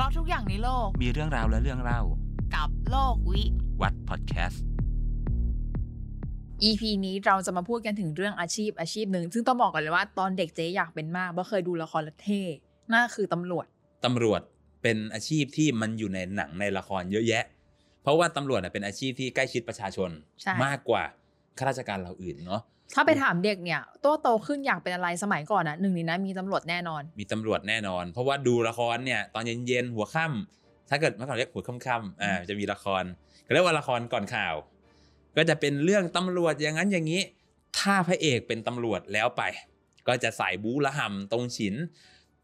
ราะทุกอย่างในโลก มีเรื่องราวและเรื่องเล่า กับโลกวิวัดพอดแคสต์ EP นี้เราจะมาพูดกันถึงเรื่องอาชีพอาชีพหนึ่ง ซึ่งต้องบอกก่อนเลยว่าตอนเด็กเจ๊อยากเป็นมากเพราะเคยดูละครและเท่นั่นคือตำรวจ ตำรวจเป็นอาชีพที่มันอยู่ในหนังในละครเยอะแยะ เพราะว่าตำรวจน่ะเป็นอาชีพที่ใกล้ชิดประชาชนใช่มากกว่าข้าราชการเราอื่นเนาะ ถ้าไปถามเด็กเนี่ยโตโตขึ้นอยากเป็นอะไรสมัยก่อนอะหนึ่งในนั้นมีตำรวจแน่นอน มีตำรวจแน่นอน เพราะว่าดูละครเนี่ยตอนเย็นๆหัวค่ำถ้าเกิดเมื่อก่อนเรียกหัวค่ำๆอ่าจะมีละครเขาเรียกว่าละครก่อนข่าว ก็จะเป็นเรื่องตำรวจอย่างนั้นอย่างนี้ ถ้าพระเอกเป็นตำรวจแล้วไป ก็จะสายบู๊ละห่ำตรงฉิน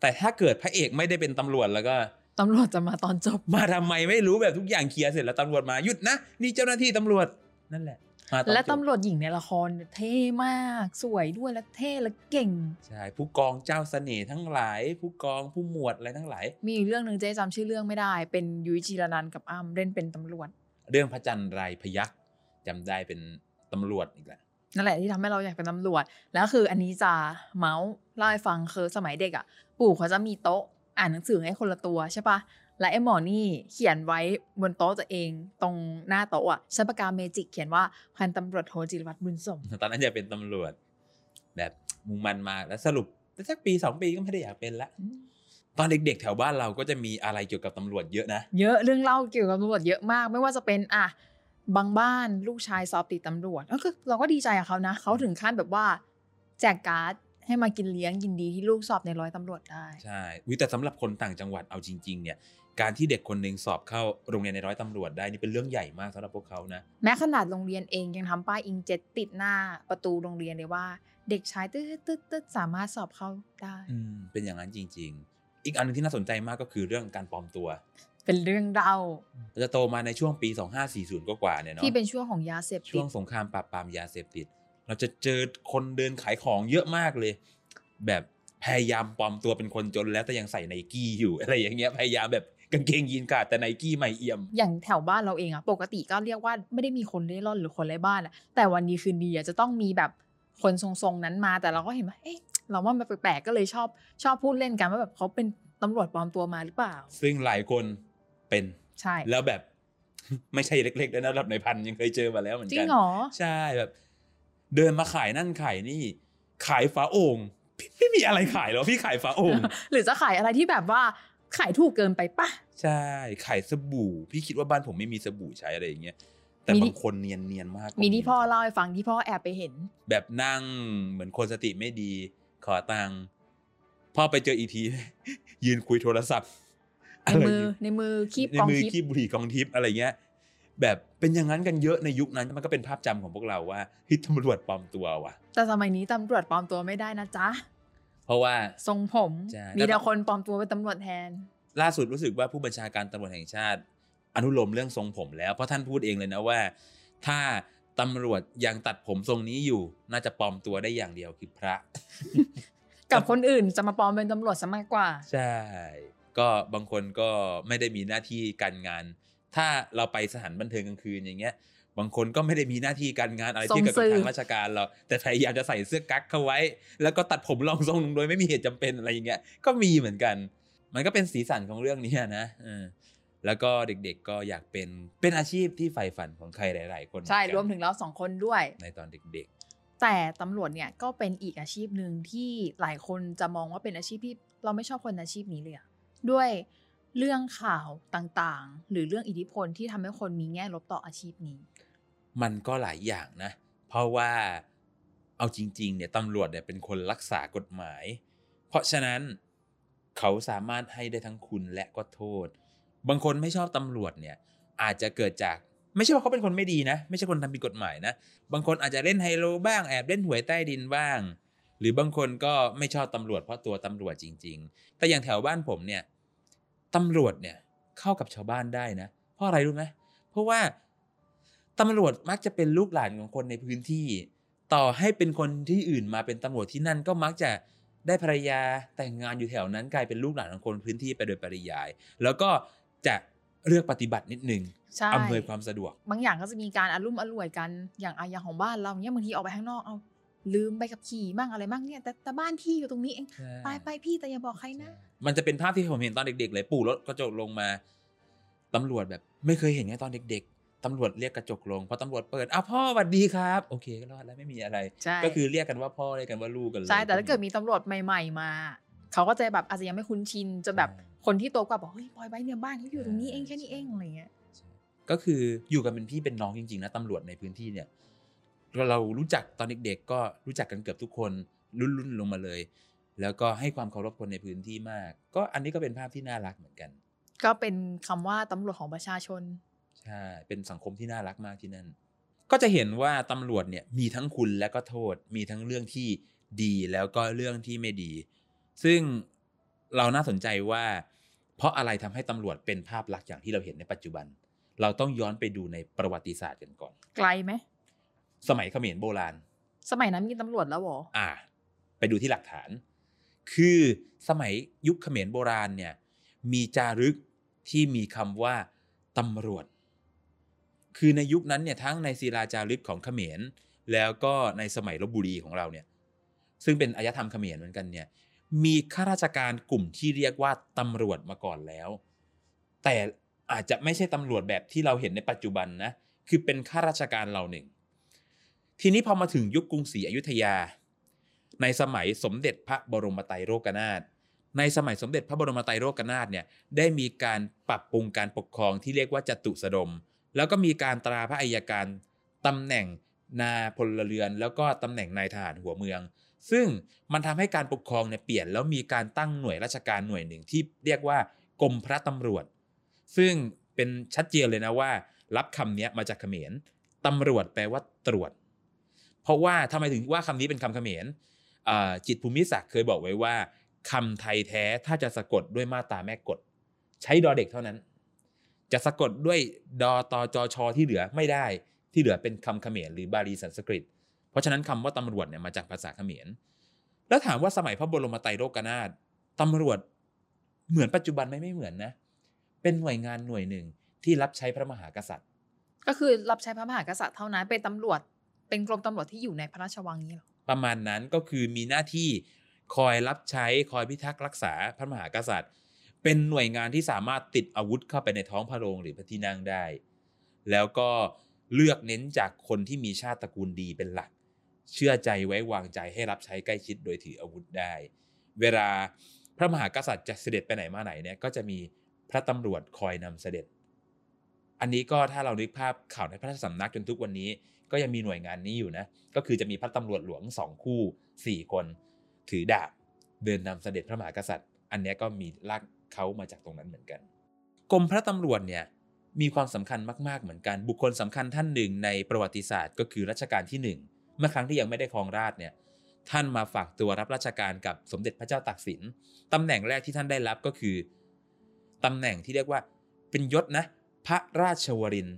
แต่ถ้าเกิดพระเอกไม่ได้เป็นตำรวจแล้วก็ตำรวจจะมาตอนจบมาทำไมไม่รู้แบบทุกอย่างเคลียร์เสร็จแล้วตำรวจมาหยุดนะนี่เจ้าหน้าที่ตำรวจนั่นแหละมาอน และจบตำรวจหญิงในละครเท่มากสวยด้วยและเท่และเก่งใช่ผู้กองเจ้าเสน่ห์ทั้งหลาย ผู้กองผู้หมวดอะไรทั้งหลาย มีอีกเรื่องหนึ่งเจ๊จำชื่อเรื่องไม่ได้ เป็นยุ้ยจีรนันท์กับอ้ำเล่นเป็นตำรวจ เรื่องพระจันทร์ไรพยักษ์จำได้เป็นตำรวจอีกแหละนั่นแหละที่ทำให้เราอยากเป็นตำรวจ แล้วคืออันนี้จะเมาส์เล่าให้ฟังคือสมัยเด็กอะ ปู่เขาจะมีโต๊ะ อ่านหนังสือให้คนละตัวใช่ปะ และไอ้หมอนี่เขียนไว้บนโต๊ะตัวเองตรงหน้าโต๊ะอะใช้ปากกาเมจิกเขียนว่าพันตำรวจโทจิรวัตรบุญสม ตอนนั้นจะเป็นตำรวจ แบบมุ่งมันมากแล้วสรุปสักปีสองปีก็ไม่ได้อยากเป็นละตอนเด็กๆแถวบ้านเราก็จะมีอะไรเกี่ยวกับตำรวจเยอะนะ เยอะเรื่องเล่าเกี่ยวกับตำรวจเยอะมาก ไม่ว่าจะเป็นอะบางบ้านลูกชายสอบติดตำรวจก็คือเราก็ดีใจกับเขานะเขาถึงขั้นแบบว่า แจกการ์ดให้มากินเลี้ยงยินดีที่ลูกสอบในร้อยตำรวจได้ ใช่วิแต่สำหรับคนต่างจังหวัดเอาจริง ๆ เนี่ย การที่เด็กคนหนึ่งสอบเข้าโรงเรียนในร้อยตำรวจได้นี่เป็นเรื่องใหญ่มากสำหรับพวกเขานะแม้ขนาดโรงเรียนเองยังทำป้ายอิงเจ็ตติดหน้าประตูโรงเรียนเลยว่า เด็กชายตึ๊ดตึ๊ดตึ๊ดสามารถสอบเข้าได้อืมเป็นอย่างนั้นจริง ๆ อีกอันหนึงที่น่าสนใจมากก็คือเรื่องการปลอมตัว เป็นเรื่องเล่าเราจะโตมาในช่วงปี 2540ก็กว่าๆเนี่ยเนาะที่เป็นช่วงของยาเสพช่ติวดงสงครามปราบปรามยาเสพติด เราจะเจอคนเดินขายของเยอะมากเลย แบบพยายามปลอมตัวเป็นคนจนแล้วแต่ยังใส่ไนกี้อยู่อะไรอย่างเงี้ยพยายามแบบ กางเกงยีนขาดแต่ไนกี้ใหม่เอี่ยม อย่างแถวบ้านเราเองอะปกติก็เรียกว่าไม่ได้มีคนเล่ร่อนหรือคนไร้บ้านอะแต่วันดีคืนดีอะจะต้องมีแบบคนทรงๆนั้นมาแต่เราก็เห็นว่าเอ๊ะเราว่ามันแปลกๆก็เลยชอบชอบพูดเล่นกันว่าแบบเขาเป็นตำรวจปลอมตัวมาหรือเปล่า ซึ่งหลายคนเป็นใช่แล้วแบบไม่ใช่เล็กๆด้วยนะระดับในพันยังเคยเจอมาแล้วเหมือนจริกังเหรอใช่แบบ เดินมาขายนั่นขายนี่ ขายฝาโอ่งพี่พี่มีอะไรขายเหรอพี่ขายฝาโอ่งหรือจะขายอะไรที่แบบว่า ขายถูกเกินไปปะใช่ขายสบู่ พี่คิดว่าบ้านผมไม่มีสบู่ใช้อะไรอย่างเงี้ยแต่มีที่บางคนเนียนเนียนๆมากก็มีที่พ่อเล่าให้ฟังที่พ่อแอบไปเห็น แบบนั่งเหมือนคนสติไม่ดี ขอตังค์พ่อไปเจออีกที ยืนคุยโทรศัพท์ในมือในมือคีบในกองมือทิพคีบบุหรี่กองทิพย์อะไรเงี้ยแบบเป็นอย่างนั้นกันเยอะในยุคนั้นมันก็เป็นภาพจำของพวกเราว่าเฮิตำรวจปลอมตัวว่ะ แต่สมัยนี้ตำรวจปลอมตัวไม่ได้นะจ๊ะ เพราะว่าทรงผมใช่มีแต่คนปลอมตัวเป็นตำรวจแทน ล่าสุดรู้สึกว่าผู้บัญชาการตำรวจแห่งชาติ อนุโลมเรื่องทรงผมแล้วเพราะท่านพูดเองเลยนะว่า ถ้าตำรวจยังตัดผมทรงนี้อยู่ น่าจะปลอมตัวได้อย่างเดียวคือพระ กับคนอื่นจะมาปลอมเป็นตำรวจซะมากกว่า ใช่ ก็บางคนก็ไม่ได้มีหน้าที่การงาน ถ้าเราไปสถานบันเทิงกลางคืนอย่างเงี้ย บางคนก็ไม่ได้มีหน้าที่การงานอะไรที่เกี่ยวกับส่งสื่อทางราชการเราแต่พยายามจะใส่เสื้อกั๊กเข้าไว้ แล้วก็ตัดผมรองทรงโดยไม่มีเหตุจำเป็นอะไรอย่างเงี้ยก็มีเหมือนกัน มันก็เป็นสีสันของเรื่องนี้นะเออแล้วก็เด็กๆก็อยากเป็นเป็นอาชีพที่ใฝ่ฝันของใครหลาย ๆ คนใช่เหอนกันรวมถึงเราสองคนด้วย ในตอนเด็กแต่ตำรวจเนี่ยก็เป็นอีกอาชีพหนึ่งที่หลายคนจะมองว่าเป็นอาชีพที่เราไม่ชอบคนอาชีพนี้เลยอะด้วยเรื่องข่าวต่างๆ หรือเรื่องอิทธิพลที่ทำให้คนมีแง่ลบต่ออาชีพนี้ๆ มันก็หลายอย่างนะ เพราะว่าเอาจริงๆเนี่ยตำรวจเนี่ยเป็นคนรักษากฎหมาย เพราะฉะนั้นเขาสามารถให้ได้ทั้งคุณและก็โทษ บางคนไม่ชอบตำรวจเนี่ยอาจจะเกิดจากไม่ใช่ว่าเขาเป็นคนไม่ดีนะ ไม่ใช่คนทำผิดกฎหมายนะ บางคนอาจจะเล่นไฮโลบ้างแอบเล่นหวยใต้ดินบ้าง หรือบางคนก็ไม่ชอบตำรวจเพราะตัวตำรวจจริง ๆ แต่อย่างแถวบ้านผมเนี่ยตำรวจเนี่ยเข้ากับชาวบ้านได้นะ เพราะอะไรรู้ไหมเพราะว่า ตำรวจมักจะเป็นลูกหลานของคนในพื้นที่ ต่อให้เป็นคนที่อื่นมาเป็นตำรวจที่นั่นก็มักจะได้ภรรยาแต่งงานอยู่แถวนั้นกลายเป็นลูกหลานของคนพื้นที่ไปโดยปริยาย แล้วก็จะเลือกปฏิบัตินิดนึงใช่อำนวยความสะดวก บางอย่างก็จะมีการอารุ่มอร่วยกันอย่างอาอย่างของบ้านเราเนี่ยบางทีออกไปข้างนอกเอาลืมใบขับขี่มั่งอะไรมั่งเนี่ยแต่แต่บ้านพี่อยู่ตรงนี้เองใช่ไปไปพี่แต่อย่าบอกใครนะ มันจะเป็นภาพที่ผมเห็นตอนเด็กๆเลยปู่รถกระจกลงมาตำรวจแบบ ไม่เคยเห็นไงตอนเด็กๆ ตำรวจเรียกกระจกลงพอตำรวจเปิดอ้าวพ่อสวัสดีครับ โอเคก็รอดแล้วไม่มีอะไรใช่ก็คือเรียกกันว่าพ่อเรียกกันว่าลูกกันเลยใช่แต่ถ้าเกิดมีตำรวจใหม่ ๆ มาเขาก็จะแบบอาจจะยังไม่คุ้นชินจนแบบคนที่โตกว่าบอกเฮ้ยปล่อยไว้เนี่ยบ้านเขาอยู่ตรงนี้เองแค่นี้เองอะไรเงี้ยใช่ก็คืออยู่กันเป็นพี่เป็นน้องจริงๆนะตำรวจในพื้นที่เนี่ยเรารู้จักตอนเด็กๆก็รู้จักกันเกือบทุกคนรุ่นๆลงมาเลย แล้วก็ให้ความเคารพคนในพื้นที่มาก ก็อันนี้ก็เป็นภาพที่น่ารักเหมือนกัน ก็เป็นคำว่าตำรวจของประชาชน ใช่เป็นสังคมที่น่ารักมากที่นั่น ก็จะเห็นว่าตำรวจเนี่ยมีทั้งคุณและก็โทษ มีทั้งเรื่องที่ดีแล้วก็เรื่องที่ไม่ดี ซึ่งเราน่าสนใจว่า เพราะอะไรทำให้ตำรวจเป็นภาพลักษณ์อย่างที่เราเห็นในปัจจุบัน เราต้องย้อนไปดูในประวัติศาสตร์กันก่อน ไกลไหม สมัยเขมรโบราณ สมัยนั้นมีตำรวจแล้วเหรอ อ่า ไปดูที่หลักฐาน คือสมัยยุคเขมรโบราณเนี่ย มีจารึกที่มีคำว่าตำรวจ คือในยุคนั้นเนี่ยทั้งในศิลาจารึกของเขมร แล้วก็ในสมัยลบบุรีของเราเนี่ยซึ่งเป็นอารยธรรมเขมรเหมือนกันเนี่ยมีข้าราชการกลุ่มที่เรียกว่าตำรวจมาก่อนแล้ว แต่อาจจะไม่ใช่ตำรวจแบบที่เราเห็นในปัจจุบันนะคือเป็นข้าราชการเหล่าหนึ่ง ทีนี้พอมาถึงยุคกรุงศรีอยุธยา ในสมัยสมเด็จพระบรมไตรโลกนาถในสมัยสมเด็จพระบรมไตรโลกนาถเนี่ยได้มีการปรับปรุงการปกครองที่เรียกว่าจตุสดม แล้วก็มีการตราพระอัยการตำแหน่งนาพลเรือน แล้วก็ตำแหน่งนายทหารหัวเมือง ซึ่งมันทำให้การปกครองเนี่ยเปลี่ยนแล้วมีการตั้งหน่วยราชการหน่วยหนึ่งที่เรียกว่ากรมพระตำรวจ ซึ่งเป็นชัดเจนเลยนะว่า รับคำเนี้ยมาจากเขมรตำรวจแปลว่าตรวจ เพราะว่าทำไมถึงว่าคำนี้เป็นคำเขมรจิตภูมิศักดิ์เคยบอกไว้ว่าคำไทยแท้ถ้าจะสะกดด้วยมาตาแม่กฎใช้ดอเด็กเท่านั้น จะสะกดด้วยดอตอจอชอที่เหลือไม่ได้ที่เหลือเป็นคำเขมรหรือบาลีสันสกฤต เพราะฉะนั้นคำว่าตำรวจเนี่ยมาจากภาษาเขมร แล้วถามว่าสมัยพระบรมไตรโลกนาถตำรวจเหมือนปัจจุบันไหมไม่เหมือนนะ เป็นหน่วยงานหน่วยหนึ่งที่รับใช้พระมหากษัตริย์ ก็คือรับใช้พระมหากษัตริย์เท่านั้นเป็นตำรวจ เป็นกรมตำรวจที่อยู่ในพระราชวังนี้เหรอประมาณนั้นก็คือมีหน้าที่คอยรับใช้คอยพิทักษ์รักษาพระมหากษัตริย์ เป็นหน่วยงานที่สามารถติดอาวุธเข้าไปในท้องพระโรงหรือพระที่นั่งได้ แล้วก็เลือกเน้นจากคนที่มีชาติตระกูลดีเป็นหลัก เชื่อใจไว้วางใจให้รับใช้ใกล้ชิดโดยถืออาวุธได้ เวลาพระมหากษัตริย์จะเสด็จไปไหนมาไหนเนี่ยก็จะมีพระตำรวจคอยนำเสด็จ อันนี้ก็ถ้าเรานึกภาพข่าวในพระราชสำนักจนทุกวันนี้ ก็ยังมีหน่วยงานนี้อยู่นะ ก็คือจะมีพระตำรวจหลวงสองคู่สี่คน ถือดาบเดินนำเสด็จพระมหากษัตริย์ อันนี้ก็มีลาก เขามาจากตรงนั้นเหมือนกัน กรมพระตำรวจเนี่ยมีความสำคัญมากๆเหมือนกัน บุคคลสำคัญท่านหนึ่งในประวัติศาสตร์ ก็คือรัชกาลที่หนึ่งเมื่อครั้งที่ยังไม่ได้ครองราชเนี่ยท่านมาฝากตัวรับราชการกับสมเด็จพระเจ้าตากสินตำแหน่งแรกที่ท่านได้รับก็คือตำแหน่งที่เรียกว่าเป็นยศนะพระราชวริน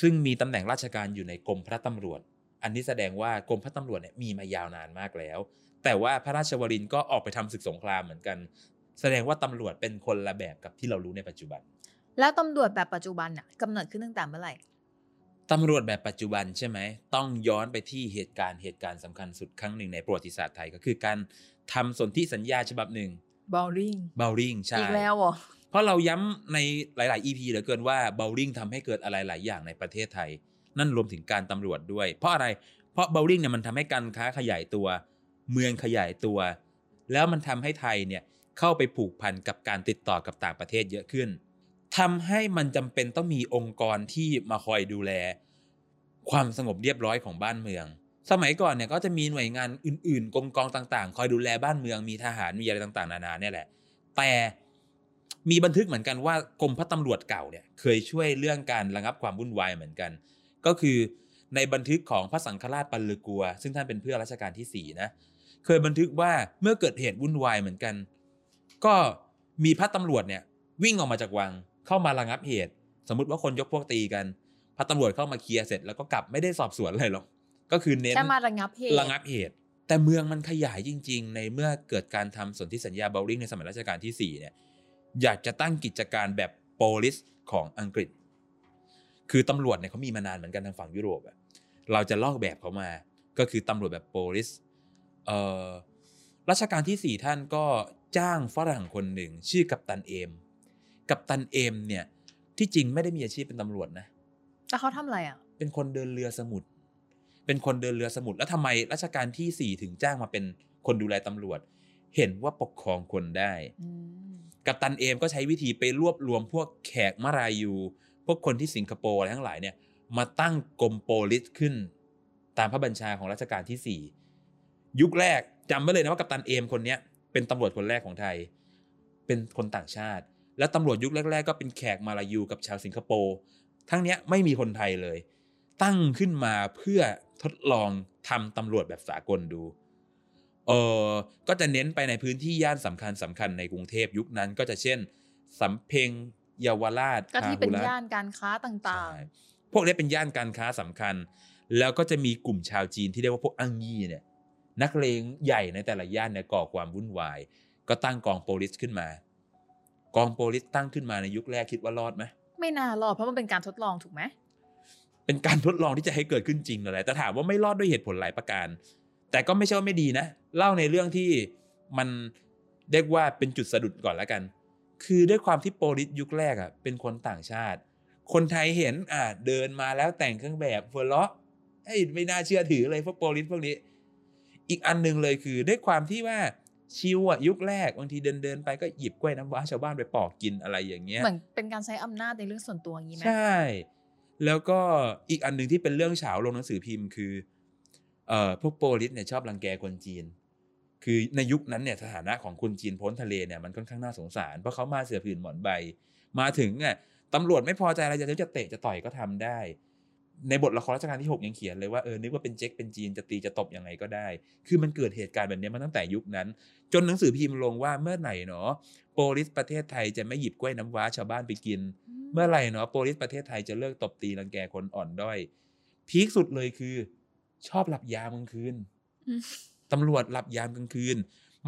ซึ่งมีตำแหน่งราชการอยู่ในกรมพระตำรวจ อันนี้แสดงว่ากรมพระตำรวจเนี่ยมีมายาวนานมากแล้ว แต่ว่าพระราชวรินก็ออกไปทำศึกสงครามเหมือนกัน แสดงว่าตำรวจเป็นคนละแบบกับที่เรารู้ในปัจจุบัน แล้วตำรวจแบบปัจจุบันน่ะกำเนิดขึ้นตั้งแต่เมื่อไหร่ตำรวจแบบปัจจุบันใช่ไหม ต้องย้อนไปที่เหตุการณ์เหตุการณ์สำคัญสุดครั้งหนึ่งในประวัติศาสตร์ไทยก็คือการทำสนธิสัญญาฉบับหนึ่งบอลลิงเบลลิงใช่อีกแล้วเหรอเพราะเราย้ำในหลาย ๆ EP เหลือเกินว่าเบลลิงทำให้เกิดอะไรหลายอย่างในประเทศไทย นั่นรวมถึงการตำรวจด้วย เพราะอะไรเพราะเบลลิงเนี่ยมันทำให้การค้าขยายตัว เมืองขยายตัว แล้วมันทำให้ไทยเนี่ย เข้าไปผูกพันกับการติดต่อกับต่างประเทศเยอะขึ้นทำให้มันจำเป็นต้องมีองค์กรที่มาคอยดูแล ความสงบเรียบร้อยของบ้านเมือง สมัยก่อนเนี่ยก็จะมีหน่วยงานอื่นๆ กรมกองต่างๆ คอยดูแลบ้านเมืองมีทหารมีอะไรต่างๆ นานาเนี่ยแหละ แต่มีบันทึกเหมือนกันว่ากรมพระตำรวจเก่าเนี่ยเคยช่วยเรื่องการระงับความวุ่นวายเหมือนกัน ก็คือในบันทึกของพระสังฆราชปัลลกัว ซึ่งท่านเป็นเพื่อรัชกาลที่สี่นะเคยบันทึกว่าเมื่อเกิดเหตุวุ่นวายเหมือนกัน ก็มีพระตำรวจเนี่ยวิ่งออกมาจากวังเข้ามาระงับเหตุ สมมติว่าคนยกพวกตีกัน พระตำรวจเข้ามาเคลียร์เสร็จแล้วก็กลับไม่ได้สอบสวนอะไรหรอกก็คือเน้นแค่มาระงับเหตุระงับเหตุ แต่เมืองมันขยายจริง ๆ ในเมื่อเกิดการทำสนธิสัญญาเบลลิงในสมัยรัชกาลที่4เนี่ยอยากจะตั้งกิจการแบบโปลิสของอังกฤษ คือตำรวจเนี่ยเขามีมานานเหมือนกันทางฝั่งยุโรปอะเราจะลอกแบบเขามา ก็คือตำรวจแบบโปลิสเอ่อรัชกาลที่สี่ท่านก็ จ้างฝรั่งคนหนึ่ง ชื่อกัปตันเอม กัปตันเอมเนี่ยที่จริงไม่ได้มีอาชีพเป็นตำรวจนะ แต่เขาทำอะไรอะ เป็นคนเดินเรือสมุทร เป็นคนเดินเรือสมุทรแล้วทำไมรัชกาลที่สี่ถึงจ้างมาเป็นคนดูแลตำรวจ เห็นว่าปกครองคนได้อืมกัปตันเอมก็ใช้วิธีไปรวบรวมพวกแขกมารายู พวกคนที่สิงคโปร์อะไรทั้งหลายเนี่ยมาตั้งกรมโปลิสขึ้น ตามพระบัญชาของรัชกาลที่สี่ยุคแรกจำไว้เลยนะว่ากัปตันเอมคนเนี้ย เป็นตำรวจคนแรกของไทย เป็นคนต่างชาติ แล้วตำรวจยุคแรก ๆ ก็เป็นแขกมาลายูกับชาวสิงคโปร์ทั้งเนี้ยไม่มีคนไทยเลย ตั้งขึ้นมาเพื่อทดลองทำตำรวจแบบสากลดูเออก็จะเน้นไปในพื้นที่ย่านสำคัญสำคัญในกรุงเทพยุคนั้นก็จะเช่นสำเพ็งเยาวราชก็ที่เป็นพหุรัฐย่านการค้าต่างใช่พวกนี้เป็นย่านการค้าสำคัญ แล้วก็จะมีกลุ่มชาวจีนที่เรียกว่าพวกอังยี่เนี่ย นักเลงใหญ่ในแต่ละย่านเนี่ยก่อความวุ่นวาย ก็ตั้งกองโปลิสขึ้นมา กองโปลิสตั้งขึ้นมาในยุคแรกคิดว่ารอดไหมๆไม่น่ารอดเพราะมันเป็นการทดลองถูกไหมเป็นการทดลองที่จะให้เกิดขึ้นจริงนั่นแหละแต่ถามว่าไม่รอดด้วยเหตุผลหลายประการ แต่ก็ไม่ใช่ว่าไม่ดีนะ เล่าในเรื่องที่มันเรียกว่าเป็นจุดสะดุดก่อนแล้วกัน คือด้วยความที่โปลิสยุคแรกอะเป็นคนต่างชาติ คนไทยเห็นอะเดินมาแล้วแต่งเครื่องแบบหัวเราะเอ้ยไม่น่าเชื่อถือเลยพวกโปลิสพวกนี้ อีกอันหนึ่งเลยคือด้วยความที่ว่าชิวอะยุคแรกบางทีเดินเดินๆไปก็หยิบกล้วยน้ำว้าชาวบ้านไปปอกกินอะไรอย่างเงี้ยเหมือนเป็นการใช้อำนาจในเรื่องส่วนตัวอย่างนี้ไหมใช่ แล้วก็อีกอันหนึ่งที่เป็นเรื่องเฉาลงหนังสือพิมพ์คือเอ่อพวกโปลิสเนี่ยชอบรังแกคนจีน คือในยุคนั้นเนี่ยสถานะของคนจีนพ้นทะเลเนี่ยมันค่อนข้างน่าสงสารเพราะเขามาเสือผืนหมอนใบ มาถึงอะตำรวจไม่พอใจอะไรจะจะเตะจะต่อยก็ทำได้ ในบทละครรัชกาลที่ 6 ยังเขียนเลยว่าเออนึกว่าเป็นเจ๊กเป็นจีนจะตีจะตบยังไงก็ได้ คือมันเกิดเหตุการณ์แบบนี้มาตั้งแต่ยุคนั้น จนหนังสือพิมพ์ลงว่าเมื่อไหร่เนาะโปลิสประเทศไทยจะไม่หยิบกล้วยน้ำว้าชาวบ้านไปกิน เมื่อไหร่เนาะโปลิสประเทศไทยจะเลิกตบตีรังแกคนอ่อนด้อย peak สุดเลยคือ ชอบหลับยามกลางคืนอืมตำรวจหลับยามกลางคืน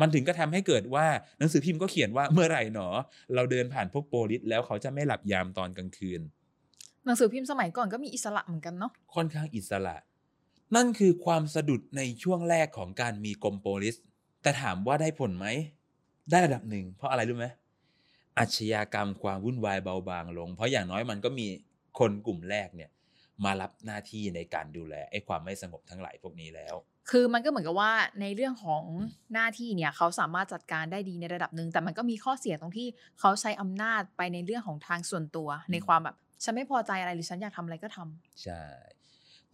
มันถึงก็ทำให้เกิดว่าหนังสือพิมพ์ก็เขียนว่าเมื่อไหร่หนอ เราเดินผ่านพวกโปลิสแล้วเขาจะไม่หลับยามตอนกลางคืน หนังสือพิมพ์สมัยก่อนก็มีอิสระเหมือนกันเนาะค่อนข้างอิสระ นั่นคือความสะดุดในช่วงแรกของการมีกรมโปลิส แต่ถามว่าได้ผลไหม ได้ระดับหนึ่ง เพราะอะไรรู้ไหมอาชญากรรมความวุ่นวายเบาบางลง เพราะอย่างน้อยมันก็มีคนกลุ่มแรกเนี่ย มารับหน้าที่ในการดูแลไอ้ความไม่สงบทั้งหลายพวกนี้แล้ว คือมันก็เหมือนกับว่าในเรื่องของหน้าที่เนี่ยเขาสามารถจัดการได้ดีในระดับหนึ่งแต่มันก็มีข้อเสียตรงที่เขาใช้อำนาจไปในเรื่องของทางส่วนตัว ในความแบบ ฉันไม่พอใจอะไรหรือฉันอยากทำอะไรก็ทำใช่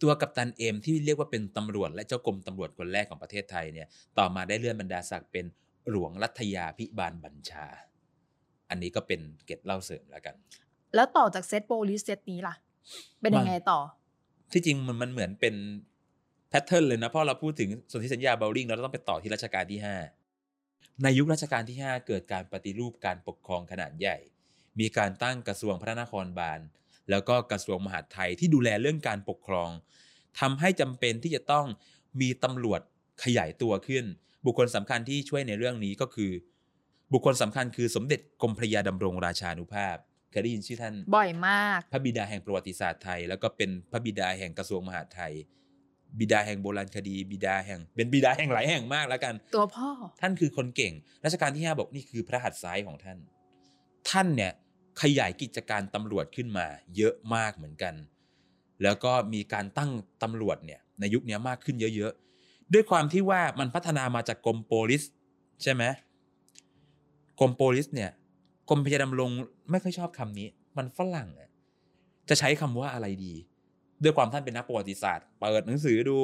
ตัวกัปตันเอมส์ที่เรียกว่าเป็นตำรวจและเจ้ากรมตำรวจคนแรกของประเทศไทยเนี่ยต่อมาได้เลื่อนบรรดาศักดิ์เป็นหลวงรัฐยาธิบาลบัญชา อันนี้ก็เป็นเกร็ดเล่าเสริมแล้วกัน แล้วต่อจากเซตโปลิสเซตนี้ล่ะ เป็นยังไงต่อ ที่จริงมันมันเหมือนเป็น pattern เลยนะเพราะเราพูดถึงสนธิสัญญาเบาว์ริงเราต้องไปต่อที่รัชกาลที่ 5 ในยุครัชกาลที่ 5 เกิดการปฏิรูปการปกครองขนาดใหญ่ มีการตั้งกระทรวงพระนครบาล แล้วก็กระทรวงมหาดไทยที่ดูแลเรื่องการปกครองทำให้จำเป็นที่จะต้องมีตำรวจขยายตัวขึ้น บุคคลสำคัญที่ช่วยในเรื่องนี้ก็คือ บุคคลสำคัญคือสมเด็จกรมพระยาดำรงราชานุภาพเคยได้ยินชื่อท่าน บ่อยมาก พระบิดาแห่งประวัติศาสตร์ไทย แล้วก็เป็นพระบิดาแห่งกระทรวงมหาดไทย บิดาแห่งโบราณคดี บิดาแห่ง เป็นบิดาแห่งหลายแห่งมากแล้วกัน ตัวพ่อ ท่านคือคนเก่ง รัชกาลที่5บอกนี่คือพระหัตถ์ซ้ายของท่าน ท่านเนี่ยขยายกิจการตำรวจขึ้นมาเยอะมากเหมือนกัน แล้วก็มีการตั้งตำรวจเนี่ยในยุคนี้มากขึ้นเยอะๆ ด้วยความที่ว่ามันพัฒนามาจากกรมโปลิสใช่ไหมกรมโปลิสเนี่ยกรมพยาดำรงไม่ค่อยชอบคำนี้ มันฝรั่งอะจะใช้คำว่าอะไรดี ด้วยความท่านเป็นนักประวัติศาสตร์ เปิดหนังสือดู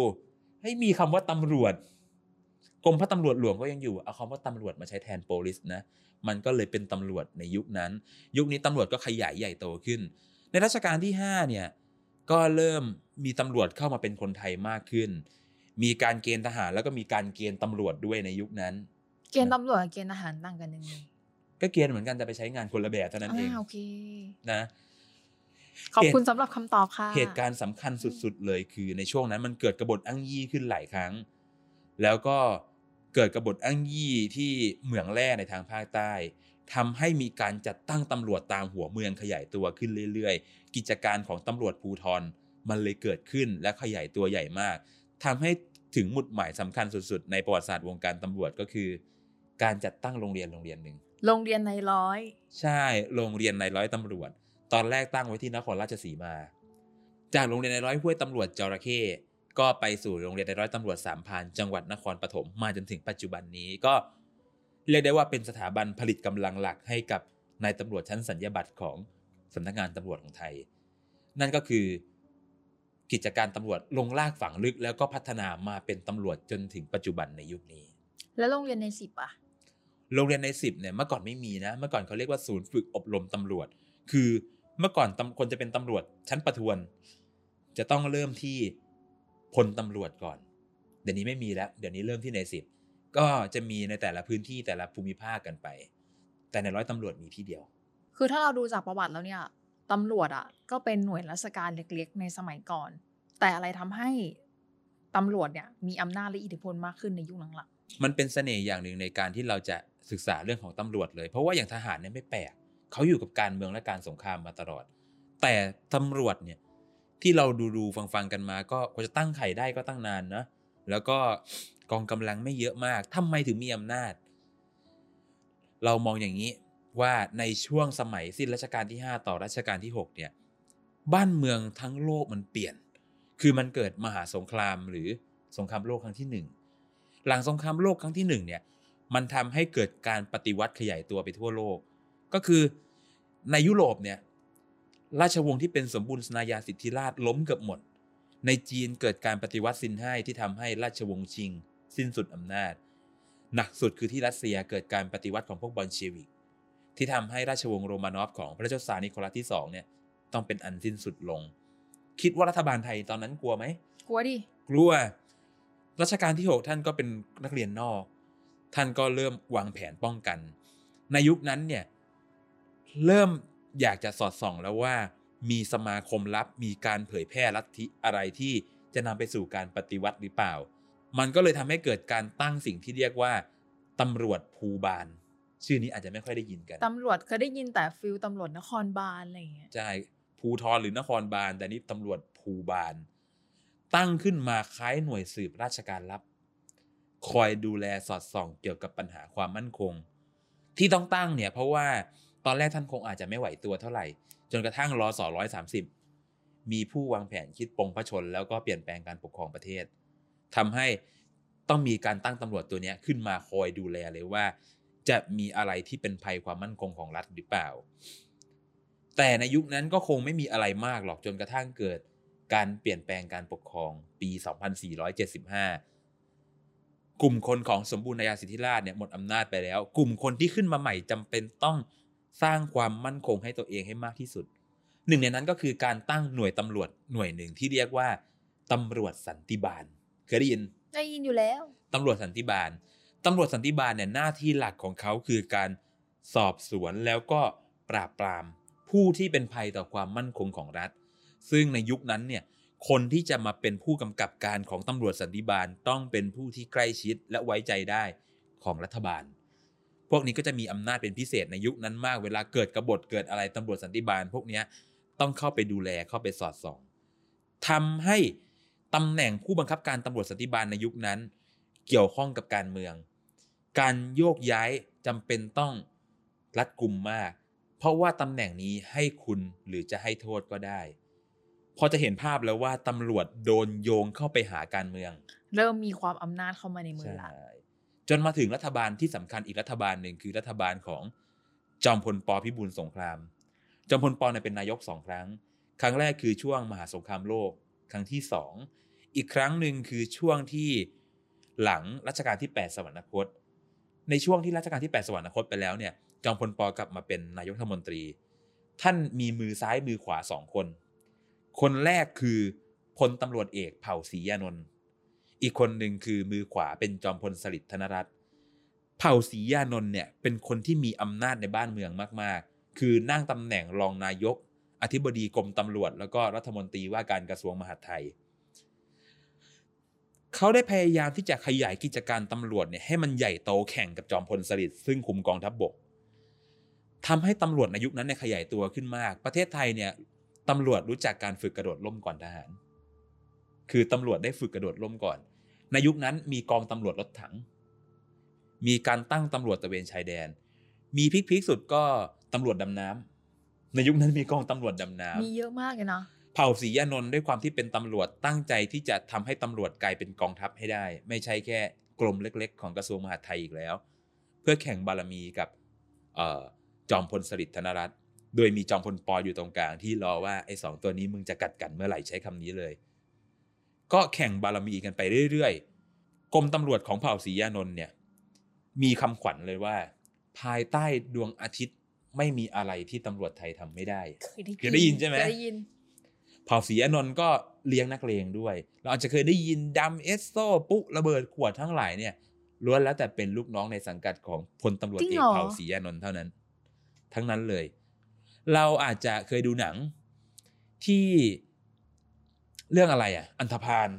ให้มีคำว่าตำรวจกรมพระตำรวจหลวงก็ยังอยู่เอาคำว่าตำรวจมาใช้แทนโปลิสนะ มันก็เลยเป็นตำรวจในยุคนั้น ยุคนี้ตำรวจก็ขยายใหญ่โตขึ้น ในรัชกาลที่5เนี่ยก็เริ่มมีตำรวจเข้ามาเป็นคนไทยมากขึ้น มีการเกณฑ์ทหารแล้วก็มีการเกณฑ์ตำรวจด้วยในยุคนั้น เกณฑ์ตำรวจกับเกณฑ์ทหารต่างกันยังไงก็เกณฑ์เหมือนกันแต่ไปใช้งานคนละแบบเท่านั้นเองอ่าโอเคนะขอบคุณสำหรับคำตอบค่ะเหตุการณ์สำคัญสุด ๆ เลยคือในช่วงนั้นมันเกิดกบฏอ้างยี่ขึ้นหลายครั้ง แล้วก็ เกิดกบฏอ้างยี่ที่เหมืองแร่ในทางภาคใต้ทำให้มีการจัดตั้งตำรวจตามหัวเมืองขยายตัวขึ้นเรื่อยๆ กิจการของตำรวจภูทรมันเลยเกิดขึ้นและขยายตัวใหญ่มากทำให้ถึงหมุดหมายสำคัญสุดๆ ในประวัติศาสตร์วงการตำรวจก็คือ การจัดตั้งโรงเรียนโรงเรียนหนึ่งโรงเรียนในร้อย ใช่โรงเรียนในร้อยตำรวจ ตอนแรกตั้งไว้ที่นครราชสีมา จากโรงเรียนในร้อยห้วยตำรวจจระเข้ ก็ไปสู่โรงเรียนในร้อยตำรวจสามพรานจังหวัดนครปฐมมาจนถึงปัจจุบันนี้ก็เรียกได้ว่าเป็นสถาบันผลิตกำลังหลักให้กับนายตำรวจชั้นสัญญาบัตรของสำนักงานตำรวจของไทย นั่นก็คือกิจการตำรวจลงลากฝังลึกแล้วก็พัฒนามาเป็นตำรวจจนถึงปัจจุบันในยุคนี้ แล้วโรงเรียนในสิบอะโรงเรียนในสิบเนี่ยเมื่อก่อนไม่มีนะ เมื่อก่อนเขาเรียกว่าศูนย์ฝึกอบรมตำรวจ คือเมื่อก่อนตำคนจะเป็นตำรวจชั้นประทวน จะต้องเริ่มที่ พลตำรวจก่อน เดี๋ยวนี้ไม่มีแล้ว เดี๋ยวนี้เริ่มที่ในสิบก็จะมีในแต่ละพื้นที่แต่ละภูมิภาคกันไป แต่ในร้อยตำรวจมีที่เดียว คือถ้าเราดูจากประวัติแล้วเนี่ยตำรวจอะก็เป็นหน่วยราชการเล็กๆ ในสมัยก่อน แต่อะไรทำให้ตำรวจเนี่ยมีอำนาจและอิทธิพลมากขึ้นในยุคหลังมันเป็นเสน่ห์อย่างหนึ่งในการที่เราจะศึกษาเรื่องของตำรวจเลย เพราะว่าอย่างทหารเนี่ยไม่แปลกเขาอยู่กับการเมืองและการสงครามมาตลอด แต่ตำรวจเนี่ย ที่เราดูดูฟังฟังกันมา ก็กว่าจะตั้งไข่ได้ก็ตั้งนานนะแล้วก็กองกำลังไม่เยอะมากทำไมถึงมีอำนาจ เรามองอย่างนี้ว่าในช่วงสมัยสิ้นรัชกาลที่ 5 ต่อรัชกาลที่ 6 เนี่ย บ้านเมืองทั้งโลกมันเปลี่ยน คือมันเกิดมหาสงครามหรือสงครามโลกครั้งที่หนึ่งหลังสงครามโลกครั้งที่หนึ่งเนี่ย มันทำให้เกิดการปฏิวัติขยายตัวไปทั่วโลก ก็คือในยุโรปเนี่ย ราชวงศ์ที่เป็นสมบูรณาญาสิทธิราชย์ล้มเกือบหมด ในจีนเกิดการปฏิวัติซินไห้ที่ทำให้ราชวงศ์ชิง สิ้นสุดอำนาจ หนักสุดคือที่รัสเซียเกิดการปฏิวัติของพวกบอลเชวิกที่ทำให้ราชวงศ์โรมานอฟของพระเจ้าซาร์นิโคลัสที่สองเนี่ยต้องเป็นอันสิ้นสุดลง คิดว่ารัฐบาลไทยตอนนั้นกลัวไหมๆกลัวดิกลัวรัชกาลที่ 6 ท่านก็เป็นนักเรียนนอก ท่านก็เริ่มวางแผนป้องกัน ในยุคนั้นเนี่ยเริ่ม อยากจะสอดส่องแล้วว่า มีสมาคมลับมีการเผยแพร่ลัทธิอะไรที่จะนำไปสู่การปฏิวัติหรือเปล่า มันก็เลยทำให้เกิดการตั้งสิ่งที่เรียกว่าตำรวจภูบาล ชื่อนี้อาจจะไม่ค่อยได้ยินกันตำรวจเคยได้ยินแต่ฟิลตำรวจนครบาลอะไรอย่างเงี้ยใช่ภูทรหรือนครบาลแต่นี่ตำรวจภูบาล ตั้งขึ้นมาคล้ายหน่วยสืบราชการลับ คอยดูแลสอดส่องเกี่ยวกับปัญหาความมั่นคง ที่ต้องตั้งเนี่ยเพราะว่า ตอนแรกท่านคงอาจจะไม่ไหวตัวเท่าไหร่ จนกระทั่งรอสอร้อยสามสิบมีผู้วางแผนคิดปรงพระชน แล้วก็เปลี่ยนแปลงการปกครองประเทศทำให้ต้องมีการตั้งตำรวจตัวนี้ขึ้นมาคอยดูแลเลยว่า จะมีอะไรที่เป็นภัยความมั่นคงของรัฐหรือเปล่า แต่ในยุคนั้นก็คงไม่มีอะไรมากหรอกจนกระทั่งเกิดการเปลี่ยนแปลงการปกครองปี 2475 กลุ่มคนของสมบูรณาญาสิทธิราชเนี่ยหมดอำนาจไปแล้ว กลุ่มคนที่ขึ้นมาใหม่จำเป็นต้อง สร้างความมั่นคงให้ตัวเองให้มากที่สุด หนึ่งในนั้นก็คือการตั้งหน่วยตำรวจหน่วยหนึ่งที่เรียกว่าตำรวจสันติบาลเคยได้ยินได้ยินอยู่แล้วตำรวจสันติบาลตำรวจสันติบาลเนี่ยหน้าที่หลักของเขาคือการสอบสวนแล้วก็ปราบปราม ผู้ที่เป็นภัยต่อความมั่นคงของรัฐ ซึ่งในยุคนั้นเนี่ยคนที่จะมาเป็นผู้กำกับการของตำรวจสันติบาลต้องเป็นผู้ที่ใกล้ชิดและไว้ใจได้ของรัฐบาล พวกนี้ก็จะมีอำนาจเป็นพิเศษในยุคนั้นมาก เวลาเกิดกบฏเกิดอะไรตำรวจสันติบาล พวกเนี้ยต้องเข้าไปดูแลเข้าไปสอดส่องทำให้ตำแหน่งผู้บังคับการตำรวจสันติบาลในยุคนั้น เกี่ยวข้องกับการเมือง การโยกย้ายจำเป็นต้องรัดกุมมาก เพราะว่าตำแหน่งนี้ให้คุณหรือจะให้โทษก็ได้ พอจะเห็นภาพแล้วว่าตำรวจโดนโยงเข้าไปหาการเมือง เริ่มมีความอำนาจเข้ามาในมือละใช่ จนมาถึงรัฐบาลที่สำคัญอีกรัฐบาลหนึ่งคือรัฐบาลของจอมพลปพิบูลสงคราม จอมพลปเนี่ยเป็นนายกสองครั้ง ครั้งแรกคือช่วงมหาสงครามโลก ครั้งที่สองอีกครั้งหนึ่งคือช่วงที่หลังรัชกาลที่ 8 สวรรคต ในช่วงที่รัชกาลที่ 8 สวรรคตไปแล้วเนี่ยจอมพลปกลับมาเป็นนายกรัฐมนตรี ท่านมีมือซ้ายมือขวาสองคน คนแรกคือพลตำรวจเอกเผ่าศรียานนท์ อีกคนหนึ่งคือมือขวาเป็นจอมพลสฤษดิ์ธนรัตน์เผ่าศรียานนท์เนี่ยเป็นคนที่มีอำนาจในบ้านเมืองมากๆ คือนั่งตำแหน่งรองนายก อธิบดีกรมตำรวจ แล้วก็รัฐมนตรีว่าการกระทรวงมหาดไทย เขาได้พยายามที่จะขยายกิจการตำรวจเนี่ยให้มันใหญ่โตแข่งกับจอมพลสฤษดิ์ซึ่งคุมกองทัพบบกทำให้ตำรวจในยุคนั้นเนี่ยขยายตัวขึ้นมาก ประเทศไทยเนี่ยตำรวจรู้จักการฝึกกระโดดร่มก่อนทหาร คือตำรวจได้ฝึกกระโดดร่มก่อน ในยุคนั้นมีกองตำรวจรถถัง มีการตั้งตำรวจตระเวนชายแดน มีพีคๆสุดก็ตำรวจดำน้ำในยุคนั้นมีกองตำรวจดำน้ำมีเยอะมากเลยนะเผ่าศรียานนท์ด้วยความที่เป็นตำรวจตั้งใจที่จะทำให้ตำรวจกลายเป็นกองทัพให้ได้ ไม่ใช่แค่กรมเล็ก ๆ ของกระทรวงมหาดไทยอีกแล้ว เพื่อแข่งบารมีกับเอ่อจอมพลสฤษดิ์ธนรัตน์โดยมีจอมพลปออยู่ตรงกลางที่รอว่าไอ้สองตัวนี้มึงจะกัดกันเมื่อไหร่ใช้คำนี้เลย ก็แข่งบารมีกันไปเรื่อยๆกรมตำรวจของเผ่าศรียานนท์เนี่ยมีคำขวัญเลยว่า ภายใต้ดวงอาทิตย์ไม่มีอะไรที่ตำรวจไทยทำไม่ได้เคยได้เคยได้ยินใช่ไหมเคยได้ยินเผ่าศรีอานนท์ก็เลี้ยงนักเลงด้วย เราอาจจะเคยได้ยินดำเอสโซปุ๊ระเบิดขวดทั้งหลายเนี่ยล้วนแล้วแต่เป็นลูกน้องในสังกัดของพลตำรวจจริงเอเหกรอเผ่าศรีอานนท์เท่านั้น ทั้งนั้นเลย เราอาจจะเคยดูหนังที่ เรื่องอะไรอะ อันธพาล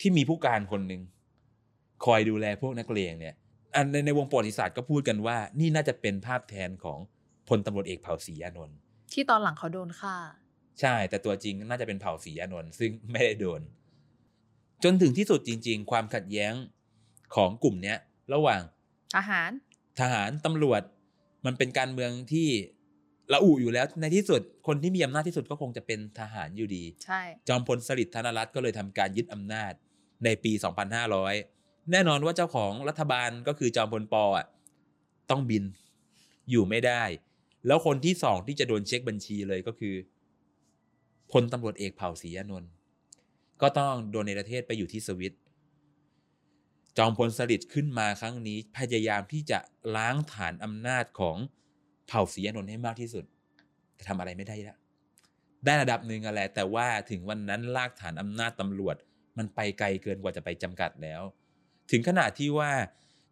ที่มีผู้การคนหนึ่งคอยดูแลพวกนักเลงเนี่ยอันในในวงประวัติศาสตร์ก็พูดกันว่า นี่น่าจะเป็นภาพแทนของพลตำรวจเอกเผ่าศรีอานนท์ที่ตอนหลังเขาโดนฆ่า ใช่ แต่ตัวจริงน่าจะเป็นเผ่าศรีอานนท์ซึ่งไม่ได้โดน จนถึงที่สุดจริง ๆ ความขัดแย้งของกลุ่มเนี้ย ระหว่างทหาร ทหารตำรวจ มันเป็นการเมืองที่ ระอุอยู่แล้วในที่สุดคนที่มีอำนาจที่สุดก็คงจะเป็นทหารอยู่ดี ใช่ จอมพลสฤษดิ์ธนรัตน์ก็เลยทำการยึดอำนาจในปี 2500 แน่นอนว่าเจ้าของรัฐบาลก็คือจอมพลปอะต้องบินอยู่ไม่ได้ แล้วคนที่สองที่จะโดนเช็คบัญชีเลยก็คือพลตำรวจเอกเผ่าศรีอานนท์ก็ต้องโดนในประเทศไปอยู่ที่สวิตจอมพลสฤษดิ์ขึ้นมาครั้งนี้พยายามที่จะล้างฐานอำนาจของ เผ่าศรีอนนท์ให้มากที่สุด แต่ทำอะไรไม่ได้และได้ระดับหนึ่งอะแหละแต่ว่าถึงวันนั้นลากฐานอำนาจตำรวจ มันไปไกลเกินกว่าจะไปจำกัดแล้ว ถึงขนาดที่ว่า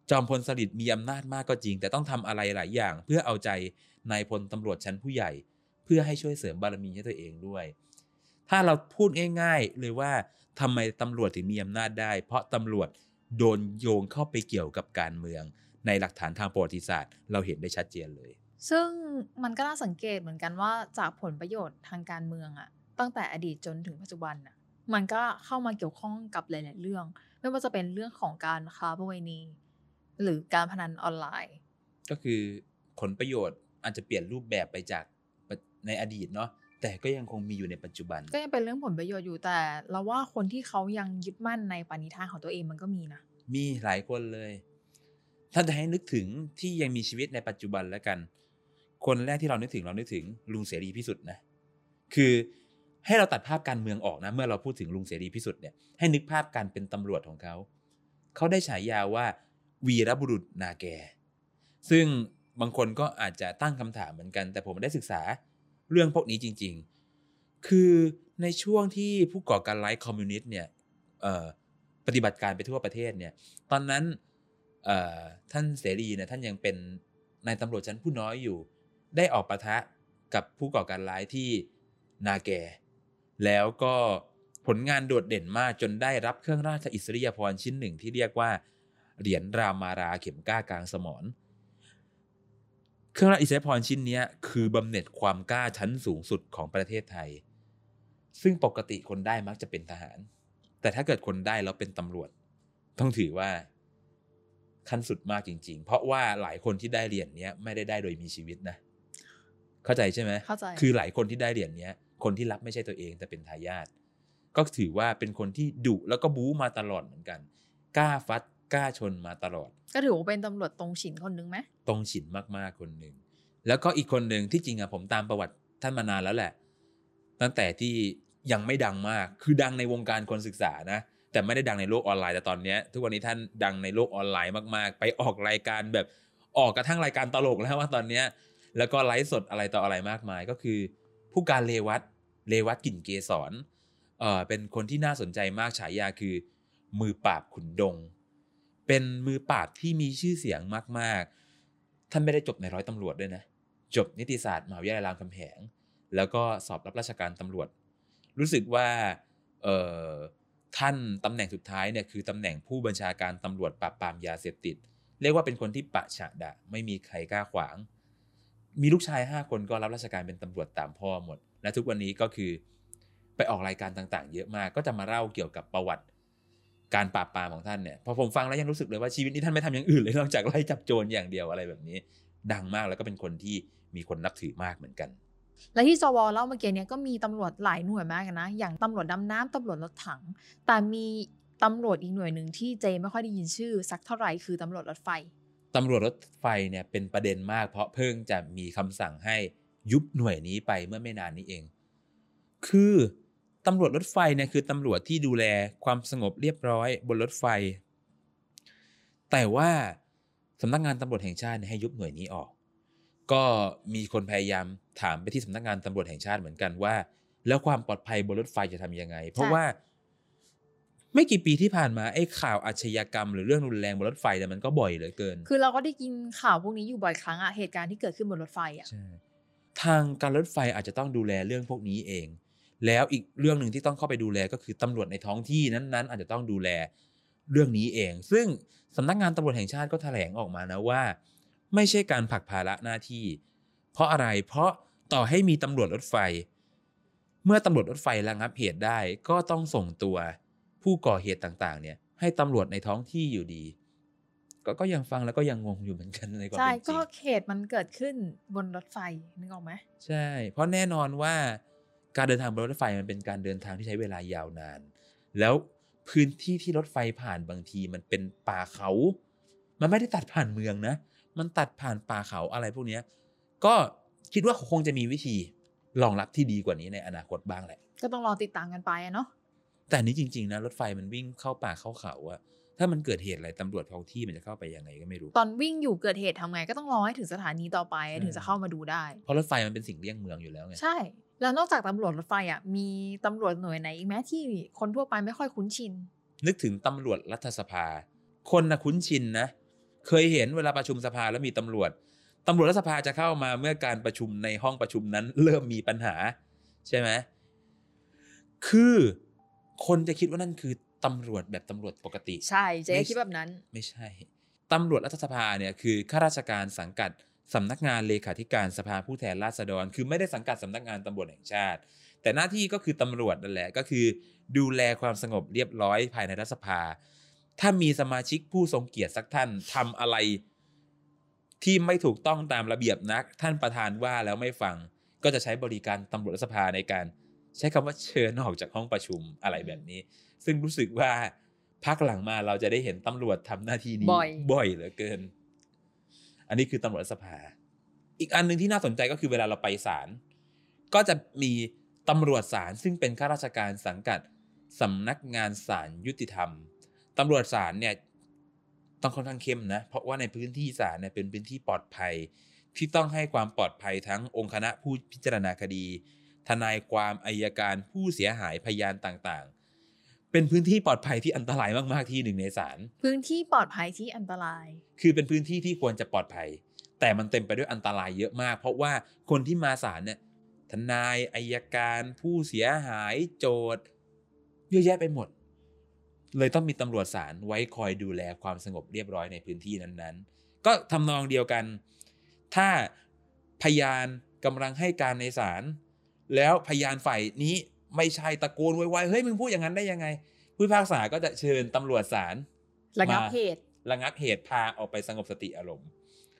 จอมพลสฤษดิ์มีอำนาจมากก็จริง แต่ต้องทำอะไรหลายอย่าง เพื่อเอาใจนายพลตำรวจชั้นผู้ใหญ่ เพื่อให้ช่วยเสริมบารมีให้ตัวเองด้วย ถ้าเราพูดง่าย ๆ เลยว่าทำไมตำรวจถึงมีอำนาจได้ เพราะตำรวจโดนโยงเข้าไปเกี่ยวกับการเมือง ในหลักฐานทางประวัติศาสตร์ เราเห็นได้ชัดเจนเลย ซึ่งมันก็น่าสังเกตเหมือนกันว่าจากผลประโยชน์ทางการเมืองอะตั้งแต่อดีตจนถึงปัจจุบันอะมันก็เข้ามาเกี่ยวข้องกับหลาย ๆ เรื่อง ไม่ว่าจะเป็นเรื่องของการค้าประเวณี หรือการพนันออนไลน์ ก็คือผลประโยชน์อาจจะเปลี่ยนรูปแบบไปจากในอดีตเนาะแต่ก็ยังคงมีอยู่ในปัจจุบัน ก็ยังเป็นเรื่องผลประโยชน์อยู่แต่เราว่าคนที่เขายังยึดมั่นในปณิธานของตัวเองมันก็มีนะมีหลายคนเลย ถ้าจะให้นึกถึงที่ยังมีชีวิตในปัจจุบันแล้วกัน คนแรกที่เรานึกถึงเรานึกถึงลุงเสรีพิสุทธิ์นะคือให้เราตัดภาพการเมืองออกนะ เมื่อเราพูดถึงลุงเสรีพิสุทธิ์เนี่ยให้นึกภาพการเป็นตำรวจของเขาเขาได้ฉายาว่า วีรบุรุษนาแก ซึ่งบางคนก็อาจจะตั้งคำถามเหมือนกัน แต่ผมได้ศึกษาเรื่องพวกนี้จริง ๆ คือในช่วงที่ผู้ก่อการร้ายคอมมิวนิสต์เนี่ยปฏิบัติการไปทั่วประเทศเนี่ยตอนนั้นท่านเสรีเนี่ยท่านยังเป็นนายตำรวจชั้นผู้น้อยอยู่ ได้ออกปะทะกับผู้ก่อการร้ายที่นาแก แล้วก็ผลงานโดดเด่นมากจนได้รับเครื่องราชอิสริยาภรณ์ชิ้นหนึ่งที่เรียกว่า เหรียญรามาราเข็มกล้ากลางสมรเครื่องราชอิสริยาภรณ์ชิ้นนี้คือบำเหน็จความกล้าชั้นสูงสุดของประเทศไทย ซึ่งปกติคนได้มักจะเป็นทหาร แต่ถ้าเกิดคนได้แล้วเป็นตำรวจ ต้องถือว่าขั้นสุดมากจริง ๆ เพราะว่าหลายคนที่ได้เหรียญเนี้ไม่ได้ได้โดยมีชีวิตนะ เข้าใจใช่ไหมเข้าใจคือหลายคนที่ได้เหรียญเนี้ย คนที่รับไม่ใช่ตัวเองแต่เป็นทายาทก็ถือว่าเป็นคนที่ดุแล้วก็บู๊มาตลอดเหมือนกันกล้าฟัดกล้าชนมาตลอด ก็ถือว่าเป็นตำรวจตรงฉินคนนึงไหมตรงฉินมากๆคนหนึ่งแล้วก็อีกคนหนึ่งที่จริงอะผมตามประวัติท่านมานานแล้วแหละ ตั้งแต่ที่ยังไม่ดังมาก คือดังในวงการคนศึกษานะ แต่ไม่ได้ดังในโลกออนไลน์แต่ตอนเนี้ยทุกวันนี้ท่านดังในโลกออนไลน์มากๆ ไปออกรายการแบบออกกระทั่งรายการตลกแล้วว่าตอนเนี้ย แล้วก็ไลฟ์สดอะไรต่ออะไรมากมาย ก็คือ ผู้การเลวัตเลวัตกลิ่นเกสรเออเป็นคนที่น่าสนใจมากฉายาคือ มือปราบขุนดง เป็นมือปราบที่มีชื่อเสียงมากๆ ท่านไม่ได้จบในร้อยตำรวจด้วยนะ จบนิติศาสตร์มหาวิทยาลัยรามคำแหง แล้วก็สอบรับราชการตำรวจ รู้สึกว่าเอ่อท่านตำแหน่งสุดท้ายเนี่ยคือตำแหน่งผู้บัญชาการตำรวจปราบปรามยาเสพติด เรียกว่าเป็นคนที่ปะฉะดะไม่มีใครกล้าขวาง มีลูกชายห้าคนก็รับราชการเป็นตำรวจตามพ่อหมด และทุกวันนี้ก็คือไปออกรายการต่างๆ เยอะมาก ก็จะมาเล่าเกี่ยวกับประวัติการปราบปรามของท่านเนี่ยพอผมฟังแล้วยังรู้สึกเลยว่าชีวิตนี้ท่านไม่ทำอย่างอื่นเลยนอกจากไล่จับโจรอย่างเดียวอะไรแบบนี้ ดังมากแล้วก็เป็นคนที่มีคนนับถือมากเหมือนกัน และที่จวเล่าเมื่อกี้เนี่ยก็มีตำรวจหลายหน่วยมากนะ อย่างตำรวจดำน้ำตำรวจรถถัง แต่มีตำรวจอีกหน่วยหนึ่งที่เจไม่ค่อยได้ยินชื่อสักเท่าไหร่คือตำรวจรถไฟ ตำรวจรถไฟเนี่ยเป็นประเด็นมาก เพราะเพิ่งจะมีคำสั่งให้ยุบหน่วยนี้ไปเมื่อไม่นานนี้เอง คือตำรวจรถไฟเนี่ยคือตำรวจที่ดูแลความสงบเรียบร้อยบนรถไฟ แต่ว่าสำนักงานตำรวจแห่งชาติให้ยุบหน่วยนี้ออก ก็มีคนพยายามถามไปที่สำนักงานตำรวจแห่งชาติเหมือนกันว่า แล้วความปลอดภัยบนรถไฟจะทำยังไง เพราะว่า ไม่กี่ปีที่ผ่านมาไอ้ข่าวอาชญากรรม หรือเรื่องรุนแรงบนรถไฟเนี่ยมันก็บ่อยเหลือเกิน คือเราก็ได้ยินข่าวพวกนี้อยู่บ่อยครั้งอะเหตุการณ์ที่เกิดขึ้นบนรถไฟอะใช่ทางการรถไฟอาจจะต้องดูแลเรื่องพวกนี้เอง แล้วอีกเรื่องหนึ่งที่ต้องเข้าไปดูแลก็คือตำรวจในท้องที่นั้นๆ อาจจะต้องดูแลเรื่องนี้เอง ซึ่งสำนักงานตำรวจแห่งชาติก็แถลงออกมานะว่า ไม่ใช่การผลักภาระหน้าที่ เพราะอะไรเพราะต่อให้มีตำรวจรถไฟ เมื่อตำรวจรถไฟระงับเหตุได้ก็ต้องส่งตัว ผู้ก่อเหตุต่างๆ เนี่ย ให้ตำรวจในท้องที่อยู่ดี ก็ก็ยังฟังแล้วก็ยังงงอยู่เหมือนกันในความใช่เป็นจริก็งเหตุมันเกิดขึ้นบนรถไฟนึกออกไหมใช่ เพราะแน่นอนว่าการเดินทางบนรถไฟมันเป็นการเดินทางที่ใช้เวลายาวนาน แล้วพื้นที่ที่รถไฟผ่านบางทีมันเป็นป่าเขา มันไม่ได้ตัดผ่านเมืองนะ มันตัดผ่านป่าเขาอะไรพวกเนี้ยก็คิดว่าคงจะมีวิธีรองรับที่ดีกว่านี้ในอนาคตบ้างแหละ ก็ต้องรอติดตามกันไปอะเนาะ แต่อันนี้จริง ๆ นะ รถไฟมันวิ่งเข้าป่าเข้าเขาอะถ้ามันเกิดเหตุอะไรตำรวจท้องที่มันจะเข้าไปยังไงก็ไม่รู้ ตอนวิ่งอยู่เกิดเหตุทำไงก็ต้องรอให้ถึงสถานีต่อไปใช่ถึงจะเข้ามาดูได้ เพราะรถไฟมันเป็นสิ่งเลี่ยงเมืองอยู่แล้วไง ใช่ แล้วนอกจากตำรวจรถไฟอะมีตำรวจหน่วยไหนอีกไหมที่คนทั่วไปไม่ค่อยคุ้นชิน นึกถึงตำรวจรัฐสภา คนนะคุ้นชินนะ เคยเห็นเวลาประชุมสภาแล้วมีตำรวจตำรวจรัฐสภาจะเข้ามาเมื่อการประชุมในห้องประชุมนั้น เริ่มมีปัญหา ใช่ไหมคือ คนจะคิดว่านั่นคือตำรวจแบบตำรวจปกติ ใช่เจ๊ไม่คิดแบบนั้น ไม่ใช่ตำรวจรัฐสภาเนี่ยคือข้าราชการสังกัดสำนักงานเลขาธิการสภาผู้แทนราษฎร คือไม่ได้สังกัดสำนักงานตำรวจแห่งชาติ แต่หน้าที่ก็คือตำรวจนั่นแหละก็คือ ดูแลความสงบเรียบร้อยภายในรัฐสภา ถ้ามีสมาชิกผู้ทรงเกียรติสักท่านทำอะไร ที่ไม่ถูกต้องตามระเบียบนัก ท่านประธานว่าแล้วไม่ฟังก็จะใช้บริการตำรวจรัฐสภาในการ ใช้คำว่าเชิญออกจากห้องประชุมอะไรแบบนี้ ซึ่งรู้สึกว่าพักหลังมาเราจะได้เห็นตำรวจทำหน้าที่นี้บ่อยบ่อยเหลือเกิน อันนี้คือตำรวจรัฐสภา อีกอันหนึ่งที่น่าสนใจก็คือเวลาเราไปศาลก็จะมีตำรวจศาลซึ่งเป็นข้าราชการสังกัดสำนักงานศาลยุติธรรมตำรวจศาลเนี่ยต้องค่อนข้างเข้มนะ เพราะว่าในพื้นที่ศาลเนี่ยเป็นพื้นที่ปลอดภัย ที่ต้องให้ความปลอดภัยทั้งองค์คณะผู้พิจารณาคดี ทนายความอายการผู้เสียหายพยานต่างๆ เป็นพื้นที่ปลอดภัยที่อันตรายมากๆที่หนึ่งในศาลพื้นที่ปลอดภัยที่อันตราย คือเป็นพื้นที่ที่ควรจะปลอดภัย แต่มันเต็มไปด้วยอันตรายเยอะมาก เพราะว่าคนที่มาศาลเนี่ยทนายอายการผู้เสียหายโจทย์เยอะแยะไปหมด เลยต้องมีตำรวจศาลไว้คอยดูแลความสงบเรียบร้อยในพื้นที่นั้นๆ ก็ทำนองเดียวกัน ถ้าพยานกำลังให้การในศาล แล้วพยานฝ่ายนี้ไม่ใช่ตะโกนไวๆเฮ้ยมึงพูดอย่างนั้นได้ยังไง ผู้พิพากษาก็จะเชิญตำรวจศาลระงับมาเหตุระงับเหตุพาออกไปสงบสติอารมณ์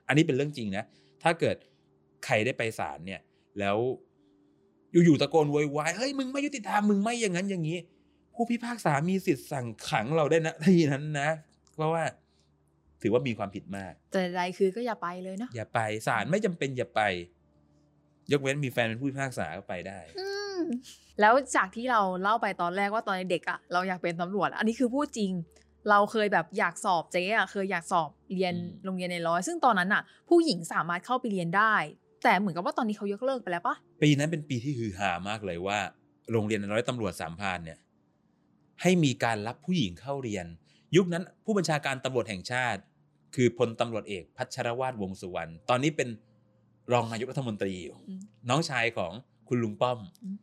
อันนี้เป็นเรื่องจริงนะ ถ้าเกิดใครได้ไปศาลเนี่ย แล้วอยู่ๆตะโกนโวยวายเฮ้ยมึงไม่ยุติธรรมมึงไม่อย่างนั้นอย่างนี้ ผู้พิพากษามีสิทธิ์สั่งขังเราได้นะทีนั้นนะ เพราะว่าถือว่ามีความผิดมาก แต่ใดคือก็อย่าไปเลยเนาะอย่าไปศาลไม่จำเป็นอย่าไป ยกเว้นมีแฟนเป็นผู้พิพากษาก็ไปได้อืมแล้วจากที่เราเล่าไปตอนแรกว่าตอนเด็กอะเราอยากเป็นตำรวจ อันนี้คือพูดจริง เราเคยแบบอยากสอบเจ๊อะเคยอยากสอบเรียนอืมโรงเรียนในร้อย ซึ่งตอนนั้นอะผู้หญิงสามารถเข้าไปเรียนได้ แต่เหมือนกับว่าตอนนี้เขายกเลิกไปแล้วปะปีนั้นเป็นปีที่ฮือฮามากเลยว่า โรงเรียนร้อยตำรวจสามพรานเนี่ยให้มีการรับผู้หญิงเข้าเรียน ยุคนั้นผู้บัญชาการตำรวจแห่งชาติ คือพลตำรวจเอกพัชรวาทวงศ์สุวรรณตอนนี้เป็น รองนายกรัฐมนตรีอยู่อืมน้องชายของคุณลุงป้อมอืม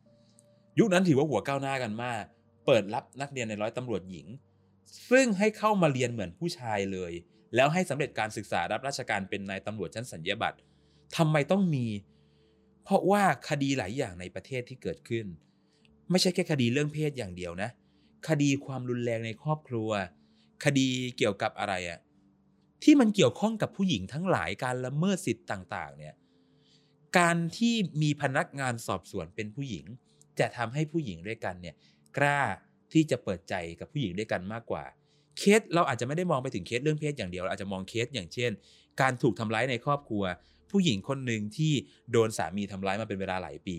ยุคนั้นถือว่าหัวก้าวหน้ากันมาก เปิดรับนักเรียนในร้อยตำรวจหญิง ซึ่งให้เข้ามาเรียนเหมือนผู้ชายเลย แล้วให้สำเร็จการศึกษารับราชการเป็นนายตำรวจชั้นสัญญาบัตรทำไมต้องมี เพราะว่าคดีหลายอย่างในประเทศที่เกิดขึ้น ไม่ใช่แค่คดีเรื่องเพศอย่างเดียวนะ คดีความรุนแรงในครอบครัว คดีเกี่ยวกับอะไรอะที่มันเกี่ยวข้องกับผู้หญิงทั้งหลายการละเมิดสิทธิ์ต่าง ๆ เนี่ย การที่มีพนักงานสอบสวนเป็นผู้หญิง จะทำให้ผู้หญิงด้วยกันเนี่ยกล้าที่จะเปิดใจกับผู้หญิงด้วยกันมากกว่า เคสเราอาจจะไม่ได้มองไปถึงเคสเรื่องเพศอย่างเดียวเราอาจจะมองเคสอย่างเช่น การถูกทำร้ายในครอบครัว ผู้หญิงคนหนึ่งที่โดนสามีทำร้ายมาเป็นเวลาหลายปี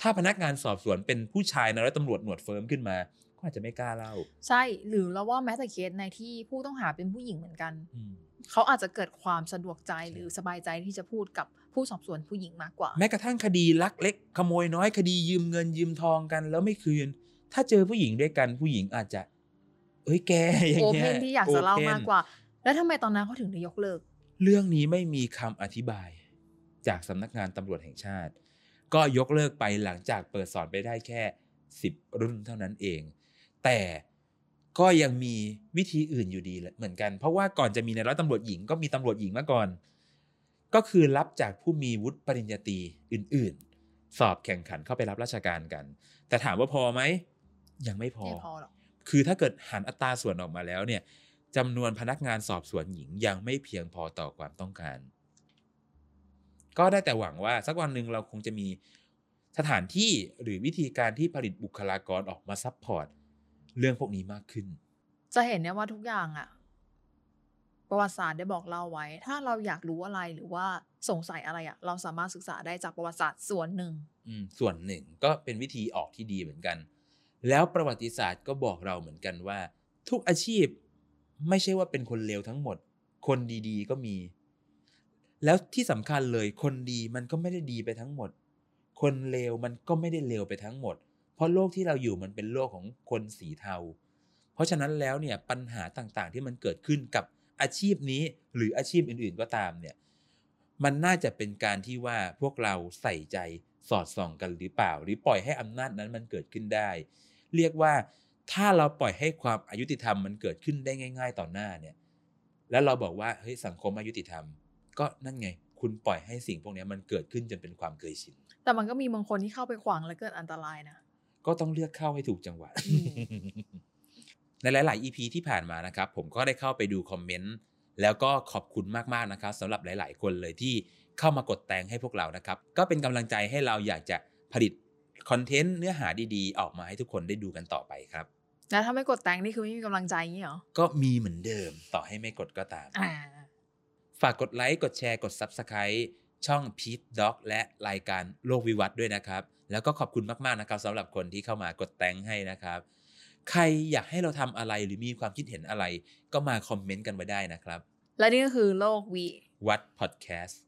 ถ้าพนักงานสอบสวนเป็นผู้ชายนะแล้วตำรวจหนวดเฟิ้มขึ้นมาก็อาจจะไม่กล้าเล่า ใช่หรือเราว่าแม้แต่เคสในที่ผู้ต้องหาเป็นผู้หญิงเหมือนกันอืมเขาอาจจะเกิดความสะดวกใจหรือสบายใจที่จะพูดกับ ผู้สอบสวนผู้หญิงมากกว่า แม้กระทั่งคดีลักเล็กขโมยน้อยคดียืมเงินยืมทองกัน แล้วไม่คืน ถ้าเจอผู้หญิงด้วยกันผู้หญิงอาจจะเอ้ยแกอย่างโอเงี้เพยนที่อยากจะเล่า open มากกว่า แล้วทำไมตอนนั้นเขาถึงได้ยกเลิก เรื่องนี้ไม่มีคำอธิบาย จากสำนักงานตำรวจแห่งชาติ ก็ยกเลิกไปหลังจากเปิดสอนไปได้แค่สิบรุ่นเท่านั้นเอง แต่ก็ยังมีวิธีอื่นอยู่ดีแหละเหมือนกัน เพราะว่าก่อนจะมีในร้อยตำรวจหญิงก็มีตำรวจหญิงมาก่อน ก็คือรับจากผู้มีวุฒิปริญญาตรีอื่น ๆ สอบแข่งขันเข้าไปรับราชการกัน แต่ถามว่าพอไหมยังไม่พอไม่พอหรอกคือถ้าเกิดหันอัตราส่วนออกมาแล้วเนี่ยจำนวนพนักงานสอบสวนหญิงยังไม่เพียงพอต่อความต้องการ ก็ได้แต่หวังว่าสักวันหนึ่งเราคงจะมีสถานที่หรือวิธีการที่ผลิตบุคลากรออกมา support เรื่องพวกนี้มากขึ้น จะเห็นเนี่ยว่าทุกอย่างอะ ประวัติศาสตร์ได้บอกเล่าไว้ ถ้าเราอยากรู้อะไรหรือว่าสงสัยอะไรอะเราสามารถศึกษาได้จากประวัติศาสตร์ส่วนหนึ่งอืมส่วนหนึ่งก็เป็นวิธีออกที่ดีเหมือนกัน แล้วประวัติศาสตร์ก็บอกเราเหมือนกันว่า ทุกอาชีพไม่ใช่ว่าเป็นคนเลวทั้งหมด คนดีๆ ก็มี แล้วที่สำคัญเลยคนดีมันก็ไม่ได้ดีไปทั้งหมด คนเลวมันก็ไม่ได้เลวไปทั้งหมด เพราะโลกที่เราอยู่มันเป็นโลกของคนสีเทา เพราะฉะนั้นแล้วเนี่ยปัญหาต่างๆที่มันเกิดขึ้นกับ อาชีพนี้หรืออาชีพอื่นๆก็ตามเนี่ยมันน่าจะเป็นการที่ว่าพวกเราใส่ใจสอดส่องกันหรือเปล่า หรือปล่อยให้อำนาจนั้นมันเกิดขึ้นได้ เรียกว่าถ้าเราปล่อยให้ความอายุติธรรมมันเกิดขึ้นได้ง่าย ๆ ต่อหน้าเนี่ยแล้วเราบอกว่าเฮ้ยสังคมอายุติธรรม ก็นั่นไง คุณปล่อยให้สิ่งพวกนี้มันเกิดขึ้นจนเป็นความเคยชินแต่มันก็มีบางคนที่เข้าไปขวางและเกิดอันตรายนะก็ต้องเลือกเข้าให้ถูกจังหวะอืม ในหลาย ๆ EP ที่ผ่านมานะครับ ผมก็ได้เข้าไปดูคอมเมนต์แล้วก็ขอบคุณมาก ๆ นะครับสำหรับหลาย ๆ คนเลยที่เข้ามากดแต่งให้พวกเรานะครับ ก็เป็นกำลังใจให้เราอยากจะผลิตคอนเทนต์เนื้อหาดีๆ ออกมาให้ทุกคนได้ดูกันต่อไปครับแล้วถ้าไม่กดแต่งนี่คือไม่มีกำลังใจอย่างนี้เหรอ ก็มีเหมือนเดิมต่อให้ไม่กดก็ตามอ่าฝากกดไลค์ กดแชร์ กด Subscribe ช่อง p e t Doc และรายการโลกวิวัฒน์ด้วยนะครับ แล้วก็ขอบคุณมาก ๆ นะครับสำหรับคนที่เข้ามากดแต่งให้นะครับ ใครอยากให้เราทำอะไรหรือมีความคิดเห็นอะไร ก็มาคอมเมนต์กันไว้ได้นะครับ และนี่ก็คือโลกวิ วัดพอดแคสต์